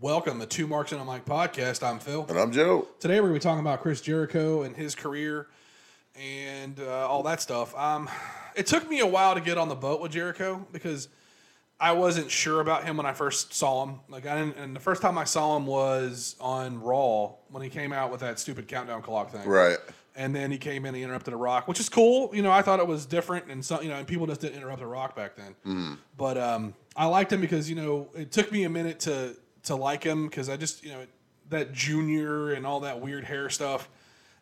Welcome to Two Marks and a Mic podcast. I'm Phil. And I'm Joe. Today we're going to be talking about Chris Jericho and his career and uh, all that stuff. Um, it took me a while to get on the boat with Jericho because I wasn't sure about him when I first saw him. Like, I didn't, and the first time I saw him was on Raw when he came out with that stupid countdown clock thing. Right. And then he came in and interrupted a rock, which is cool. You know, I thought it was different, and some, you know, and people just didn't interrupt a rock back then. But um, I liked him because you know it took me a minute to to like him because I just you know that junior and all that weird hair stuff.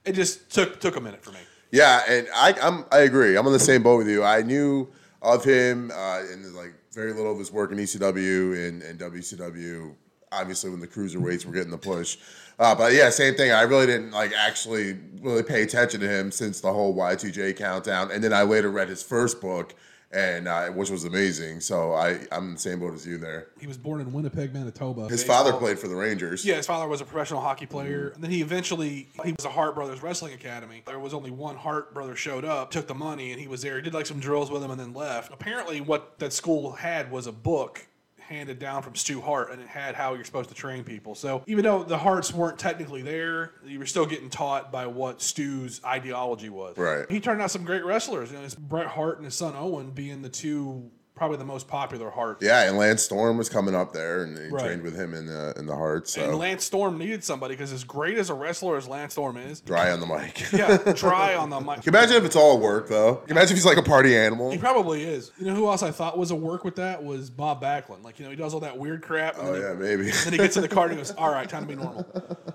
It just took took a minute for me. Yeah, and I I'm I agree. I'm on the same boat with you. I knew of him uh, and like very little of his work in ECW and, and WCW. Obviously, when the cruiserweights were getting the push, uh, but yeah, same thing. I really didn't like actually really pay attention to him since the whole Y2J countdown, and then I later read his first book, and uh, which was amazing. So I I'm in the same boat as you there. He was born in Winnipeg, Manitoba. His father Baseball. played for the Rangers. Yeah, his father was a professional hockey player, and then he eventually he was a Hart Brothers Wrestling Academy. There was only one Hart brother showed up, took the money, and he was there. He did like some drills with him, and then left. Apparently, what that school had was a book handed down from Stu Hart, and it had how you're supposed to train people. So even though the Harts weren't technically there, you were still getting taught by what Stu's ideology was. Right. He turned out some great wrestlers. You know, it's Bret Hart and his son Owen being the two probably the most popular Hart. Yeah, and Lance Storm was coming up there, and he Right. trained with him in the in the Hart. So And Lance Storm needed somebody because as great as a wrestler as Lance Storm is, dry on the mic. yeah, dry on the mic. Can you imagine if it's all work though? Can you imagine if he's like a party animal? He probably is. You know who else I thought was a work with that was Bob Backlund. Like you know he does all that weird crap. And Oh then he- yeah, maybe. Then he gets in the car and he goes, "All right, time to be normal."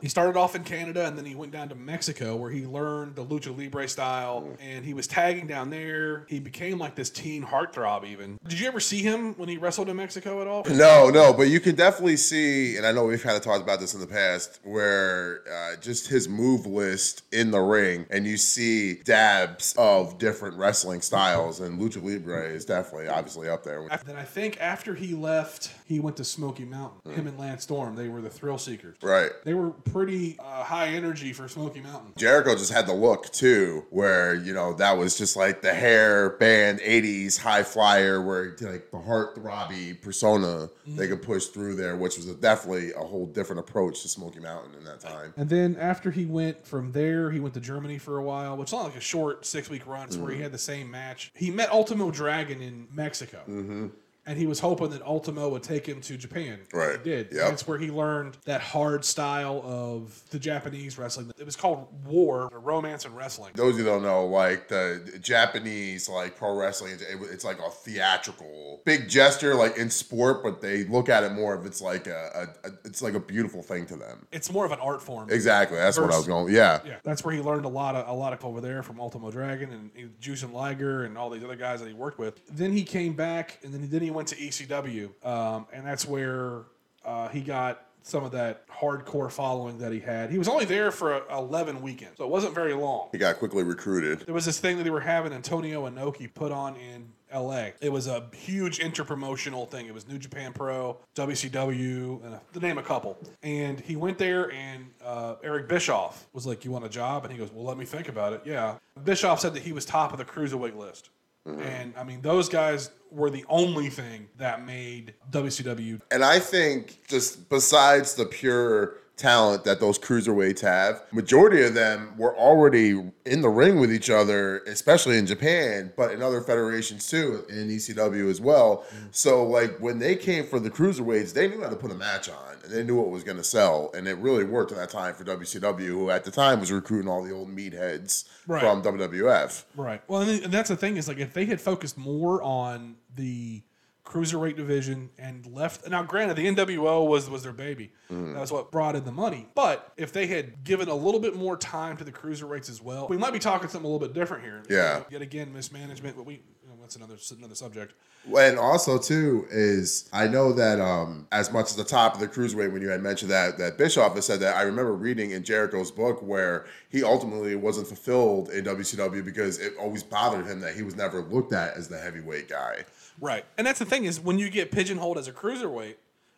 He started off in Canada and then he went down to Mexico where he learned the lucha libre style mm. and he was tagging down there. He became like this teen heartthrob. Even did you ever see him when he wrestled in Mexico at all? No, no, but you can definitely see, and I know we've kind of talked about this in the past, where uh, just his move list in the ring, and you see dabs of different wrestling styles, and lucha libre is definitely obviously up there. Then I think after he left, he went to Smoky Mountain. Him and Lance Storm, they were the thrill seekers. Right. They were pretty uh, high energy for Smoky Mountain. Jericho just had the look too, where you know that was just like the hair band '80s high flyer, where like the heart throbby persona they mm-hmm. could push through there, which was a, definitely a whole different approach to Smoky Mountain in that time. And then after he went from there, he went to Germany for a while, which is not like a short six week run. It's where he mm-hmm. had the same match. He met Ultimo Dragon in Mexico. Mm-hmm. And he was hoping that Ultimo would take him to Japan. Right. He did. Yep. That's where he learned that hard style of the Japanese wrestling. It was called War, or Romance and Wrestling. Those who don't know, like the Japanese like pro wrestling, it's like a theatrical, big gesture, like in sport, but they look at it more of it's like a, a, a it's like a beautiful thing to them. It's more of an art form. Exactly, that's what I was going. Yeah, Yeah, that's where he learned a lot of a lot of over there from Ultimo Dragon and Jushin Liger and all these other guys that he worked with. Then he came back and then he then he went to ECW, um, and that's where uh, he got some of that hardcore following that he had. He was only there for uh, 11 weekends, so it wasn't very long. he got quickly recruited. There was this thing that they were having Antonio Inoki put on in LA. It was a huge interpromotional thing. It was New Japan Pro, WCW, and a, to name a couple. And he went there, and uh, Eric Bischoff was like, "You want a job?" And he goes, "Well, let me think about it." Yeah. Bischoff said that he was top of the cruiserweight list. Mm-hmm. And I mean, those guys were the only thing that made WCW And I think just besides the pure talent that those cruiserweights have, majority of them were already in the ring with each other, especially in Japan, but in other federations too, in ECW as well. Mm. So like when they came for the cruiserweights, they knew how to put a match on and they knew what was going to sell, and it really worked at that time for WCW, who at the time was recruiting all the old meatheads Right. from WWF. Right. Well, and and that's the thing is like if they had focused more on the cruiserweight division and left now granted the NWO was was their baby. Mm. That's what brought in the money. But if they had given a little bit more time to the cruiserweights as well, we might be talking something a little bit different here. Yeah. Yet again, mismanagement, but we you know, that's another another subject. And also too is I know that um as much as the top of the cruiserweight when you had mentioned that that Bischoff has said that I remember reading in Jericho's book where he ultimately wasn't fulfilled in WCW because it always bothered him that he was never looked at as the heavyweight guy. Right. And that's the thing is when you get pigeonholed as a cruiserweight,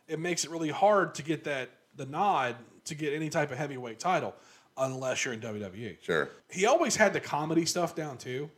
it makes it really hard to get that the nod to get any type of heavyweight title unless you're in WWE. Sure. He always had the comedy stuff down too.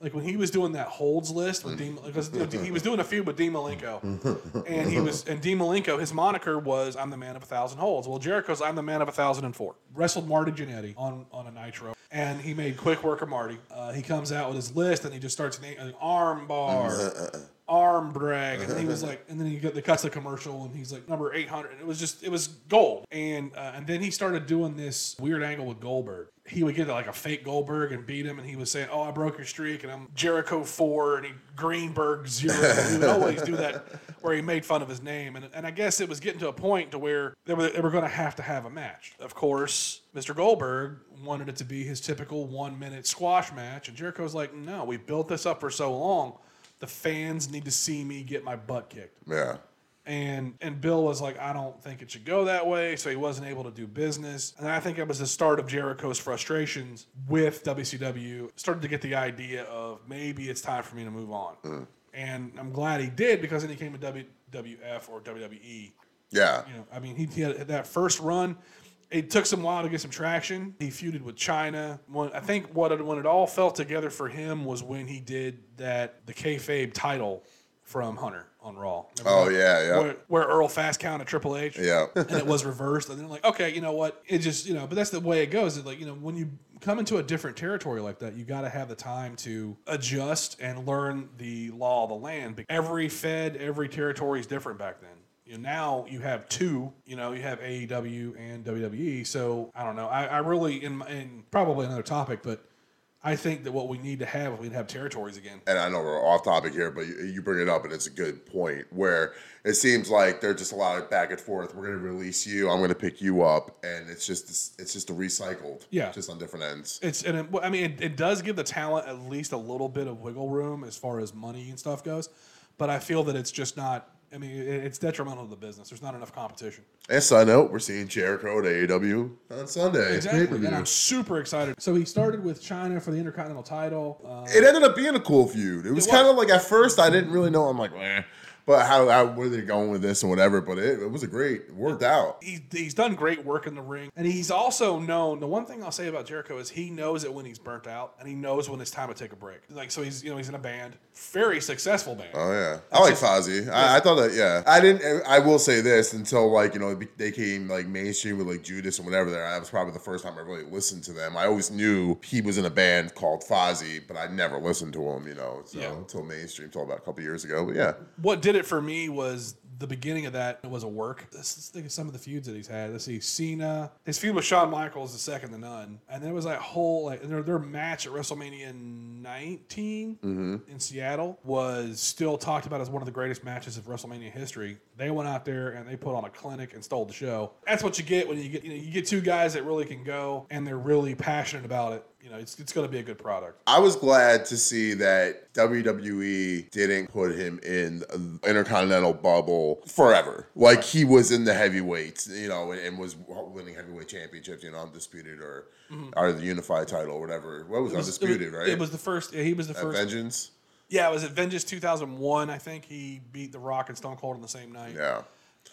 Like when he was doing that holds list with Dean, because he was doing a feud with Dean Malenko, and he was and Dean Malenko, his moniker was "I'm the man of a thousand holds." Well, Jericho's "I'm the man of a thousand and four. Wrestled Marty Jannetty on on a Nitro, and he made quick work of Marty. Uh, he comes out with his list, and he just starts naming arm bar. Arm drag, and he was like, and then he got the cuts the commercial, and he's like number eight hundred. It was just, it was gold, and uh, and then he started doing this weird angle with Goldberg. He would get like a fake Goldberg and beat him, and he was saying, "Oh, I broke your streak, and I'm Jericho four, and he Greenberg zero. he would always do that, where he made fun of his name, and and I guess it was getting to a point to where they were they were going to have to have a match. Of course, Mr. Goldberg wanted it to be his typical one minute squash match, and Jericho's like, "No, we built this up for so long." The fans need to see me get my butt kicked Yeah. and and Bill was like, I don't think it should go that way, so he wasn't able to do business. And I think it was the start of Jericho's frustrations with WCW. Started to get the idea of maybe it's time for me to move on. Mm. And I'm glad he did because then he came to WWF or WWE. Yeah. You know, I mean, he, he had that first run. It took some while to get some traction. He feuded with Chyna. When, I think what it, when it all fell together for him was when he did that the kayfabe title from Hunter on Raw. Remember Oh, that? yeah, yeah. Where, where Earl fast counted Triple H. Yeah. and it was reversed. And they're like, okay, you know what? It just, you know, but that's the way it goes. It's like, you know, when you come into a different territory like that, you got to have the time to adjust and learn the law of the land. Every Fed, every territory is different back then. You know, now you have two, you know, you have AEW and WWE. So I don't know. I, I really, in, in probably another topic, but I think that what we need to have, we need to have territories again. and I know we're off topic here, but you, you bring it up, and it's a good point where it seems like there's just a lot of back and forth. We're going to release you, I'm going to pick you up, and it's just it's just a recycled, Yeah. just on different ends. It's and it, I mean it, it does give the talent at least a little bit of wiggle room as far as money and stuff goes, but I feel that it's just not. I mean, it's detrimental to the business. There's not enough competition. And side note, we're seeing Jericho at AEW on Sunday. Exactly, and I'm super excited. So he started with Chyna for the Intercontinental title. Uh, It ended up being a cool feud. It was It kind of like at first I didn't really know. I'm like, eh. But how, how where they going with this and whatever. But it, it was a great, it worked out. he, he's done great work in the ring, and he's also known. The one thing I'll say about Jericho is he knows it when he's burnt out, and he knows when it's time to take a break. Like so, he's you know he's in a band, very successful band. Oh yeah, I like Fozzy. I, I thought that. Yeah, I didn't. I will say this until like you know they came like mainstream with like Judas and whatever. There, that was probably the first time I really listened to them. I always knew he was in a band called Fozzy, but I never listened to him. You know, so Yeah. until mainstream, until about a couple years ago. But yeah, what did it for me was the beginning of that It was a work. Let's, let's think of some of the feuds that he's had. Let's see, Cena. His feud with Shawn Michaels is second to none, and then it was that whole like their their match at WrestleMania 19 mm-hmm. in Seattle was still talked about as one of the greatest matches of WrestleMania history. They went out there and they put on a clinic and stole the show. That's what you get when you get you know you get two guys that really can go and they're really passionate about it. You know, it's it's going to be a good product. I was glad to see that WWE didn't put him in the intercontinental bubble forever. Like he was in the heavyweights, you know, and, and was winning heavyweight championships, you know, undisputed or or the unified title or whatever. What was, Mm-hmm. Was- undisputed, it was, right? It was the first. Yeah, he was the At first. Vengeance. Yeah, it was at Vengeance 2001. I think he beat The Rock and Stone Cold on the same night. Yeah.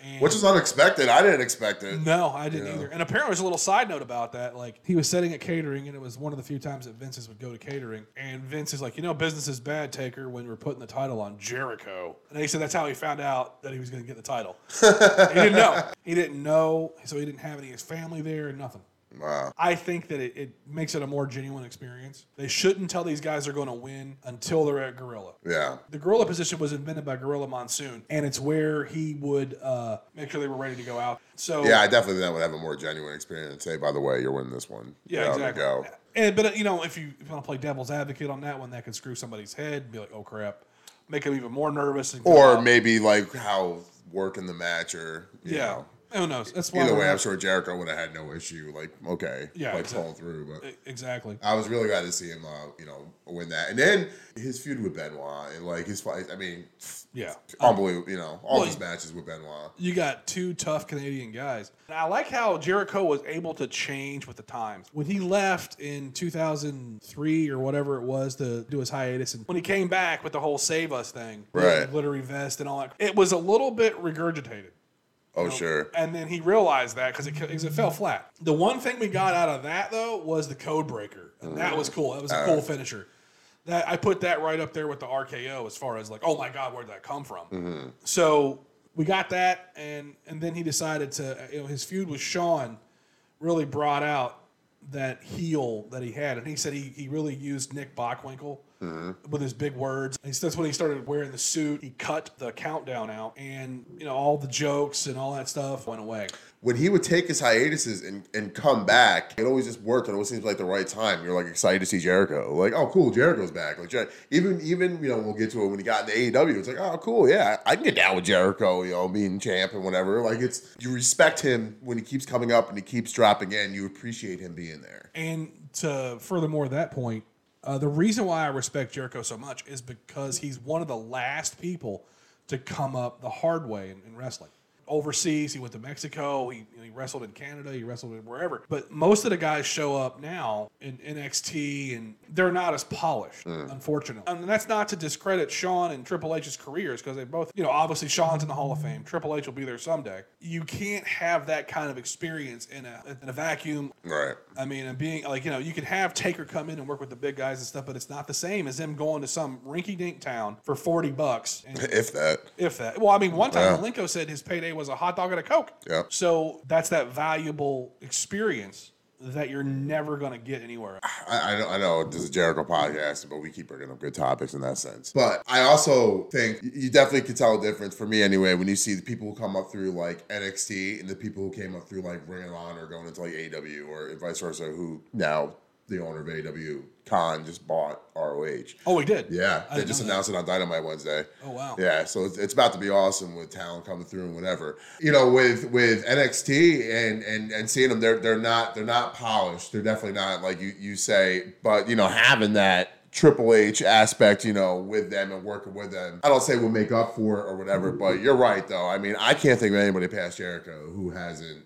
And Which is unexpected. I didn't expect it. no, I didn't Yeah. either. And apparently, there's a little side note about that. Like he was setting at catering, and it was one of the few times that Vince's would go to catering. And Vince is like, you know, business is bad, Taker, when we're putting the title on Jericho. And he said that's how he found out that he was going to get the title. he didn't know. He didn't know, so he didn't have any of his family there and nothing. Wow. I think that it, it makes it a more genuine experience. They shouldn't tell these guys they're going to win until they're at Gorilla. Yeah. The gorilla position was invented by Gorilla Monsoon, and it's where he would uh, make sure they were ready to go out. So Yeah, I definitely that would have a more genuine experience. Say, by the way, you're winning this one. yeah, Down exactly. Go. And but you know, if you, if you want to play devil's advocate on that one, that could screw somebody's head. Be like, oh crap, make them even more nervous. And Or maybe like how working the match or yeah, know. Who knows? That's why Either way, I'm sure Jericho would have had no issue. Like, okay, Yeah, like exactly. pulling through. But exactly. I was really glad to see him, uh, you know, win that. And then his feud with Benoit and like his fight. I mean, Yeah. unbelievable. You know, all Well, these matches with Benoit. You got two tough Canadian guys. And I like how Jericho was able to change with the times. When he left in 2003 or whatever it was to do his hiatus, and when he came back with the whole Save Us thing, Right. glittery vest and all that, it was a little bit regurgitated. Oh sure. And then he realized that because it, 'cause it fell flat. The one thing we got out of that, though, was the code breaker. And that was mm. cool. That was a cool finisher. that I put that right up there with the RKO as far as like, oh my God, where'd that come from? Mm-hmm. So we got that, and and then he decided to, uh, you know, his feud with Shawn really brought out that heel that he had, and he said he, he really used Nick Bockwinkel mm-hmm. with his big words. And that's when he started wearing the suit. He cut the countdown out, and you know all the jokes and all that stuff went away. When he would take his hiatuses and, and come back, it always just worked. It always seems like the right time. You're like excited to see Jericho. Like, oh, cool, Jericho's back. Like, Jer- even even you know we'll get to it when he got in the AEW. It's like, oh, cool, yeah, I can get down with Jericho. You know, being champ and whatever. Like, it's you respect him when he keeps coming up and he keeps dropping in. You appreciate him being there. And to furthermore that point, uh, the reason why I respect Jericho so much is because he's one of the last people to come up the hard way in, in wrestling. Overseas, he went to Mexico. He, he wrestled in Canada. He wrestled in wherever. But most of the guys show up now in NXT, and they're not as polished, hmm. unfortunately. And that's not to discredit Shawn and Triple H's careers because they both, you know, obviously Shawn's in the Hall of Fame. Triple H will be there someday. You can't have that kind of experience in a in a vacuum Right. I mean, and being like, you know, you can have Taker come in and work with the big guys and stuff, but it's not the same as them going to some rinky dink town for 40 bucks. And If that. if that, well, I mean, one time Yeah. Malenko said his payday was a hot dog and a Coke. Yeah. So that's that valuable experience that you're never going to get anywhere. I, I know, I know this is a Jericho podcast, but we keep bringing up good topics in that sense. But I also think you definitely can tell a difference for me anyway when you see the people who come up through like NXT and the people who came up through like Ring of Honor going into like AW or vice versa, who now the owner of AW Khan, just bought ROH. Oh, he did. Yeah, I they just know that. announced it on Dynamite Wednesday. Oh, wow. Yeah, so it's, it's about to be awesome with talent coming through and whatever. You know, with with NXT and and and seeing them, they're they're not they're not polished. They're definitely not like you you say, but you know, having that Triple H aspect, you know, with them and working with them. I don't say we'll make up for it or whatever, but you're right though. I mean, I can't think of anybody past Jericho who hasn't.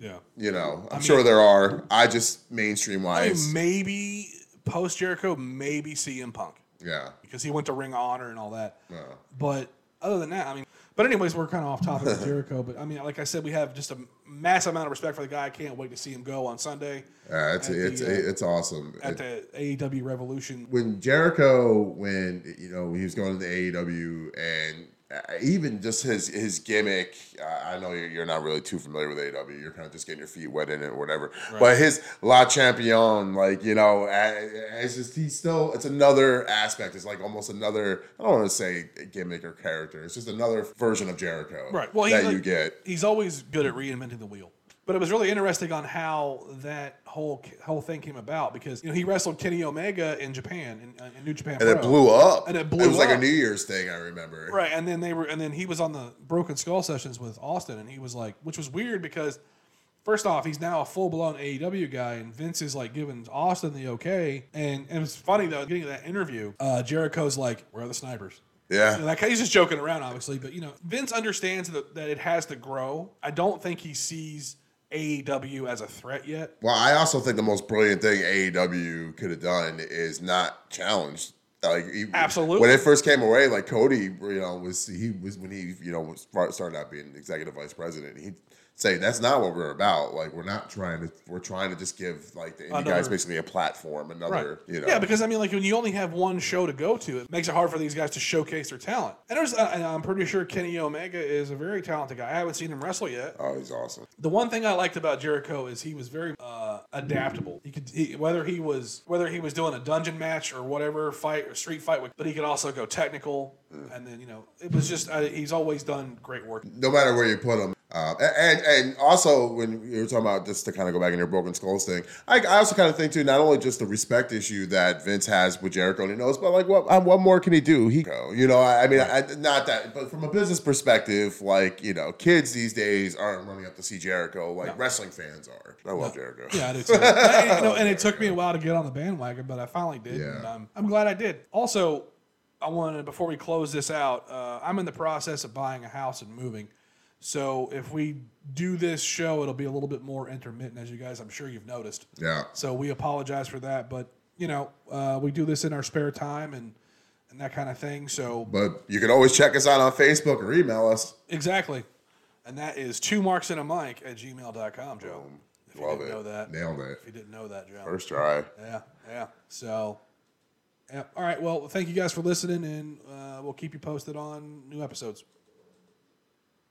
Yeah. You know, I'm sure there are. I just mainstream I wise, mean, maybe post Jericho, maybe CM Punk yeah. because he went to Ring of Honor and all that. Uh, But other than that, I mean, but anyways, we're kind of off topic with Jericho. But I mean, like I said, we have just a massive amount of respect for the guy. I can't wait to see him go on Sunday yeah, it's At the, it's uh, it's awesome. at the AEW Revolution. when Jericho, when you know he was going to the AEW, and even just his his gimmick. Uh, I know you're, you're not really too familiar with AW. You're kind of just getting your feet wet in it or whatever. But his Le Champion, like you know, uh, it's just he's still. It's another aspect. It's like almost another. I don't want to say gimmick or character. It's just another version of Jericho, Right. Well, that like, you get. He's always good at reinventing the wheel. But it was really interesting on how that whole whole thing came about because you know he wrestled Kenny Omega in Japan in, in New Japan And it blew up. And it blew up. It was like a. New Year's thing. I remember. Right, and then they were, and then he was on the Broken Skull sessions with Austin, and he was like, which was weird because, first off, he's now a full blown AEW guy, and Vince is like giving Austin the okay, and, and it's funny though, getting to that interview, uh, Jericho's like, "Where are the snipers?" Yeah. Like he's just joking around, obviously, but you know, Vince understands that, that it has to grow. I don't think he sees AEW as a threat yet. Well, I also think the most brilliant thing AEW could have done is not challenged. Like he, Absolutely. when it first came away, like Cody, you know, was he was when he you know was started out being executive vice president. He'd say that's not what we're about. Like we're not trying to. We're trying to just give like the indie guys basically a platform, another you know. Yeah, because I mean, like when you only have one show to go to, it makes it hard for these guys to showcase their talent. And there's, uh, and I'm pretty sure Kenny Omega is a very talented guy. I haven't seen him wrestle yet. oh, he's awesome. The one thing I liked about Jericho is he was very uh, adaptable. He could, he, whether he was whether he was doing a dungeon match or whatever fight or street fight, with, but he could also go technical. And then you know, it was just uh, he's always done great work. no matter where you put him. Um, and and also when you were talking about just to kind of go back in your broken skulls thing, I, I also kind of think too not only just the respect issue that Vince has with Jericho and he knows, but like what uh, what more can he do? He you know I, I mean I, not that, but from a business perspective, like you know kids these days aren't running up to see Jericho like wrestling fans are. I love Jericho. Yeah, I do too. and, you know, and it took me a while to get on the bandwagon, but I finally did. Yeah. And I'm, I'm glad I did. Also, I wanted before we close this out, uh, I'm in the process of buying a house and moving. So if we do this show, it'll be a little bit more intermittent, as you guys, I'm sure you've noticed. Yeah. So we apologize for that, but you know, uh, we do this in our spare time and and that kind of thing. So But you can always check us out on Facebook or email us. exactly, and that is two marks and a mic at gmail.com, Joe. If you Love didn't it. know that, Nailed it. if you didn't know that, Joe. First try. Yeah, yeah. So, Yeah. All right. Well, thank you guys for listening, and uh, we'll keep you posted on new episodes.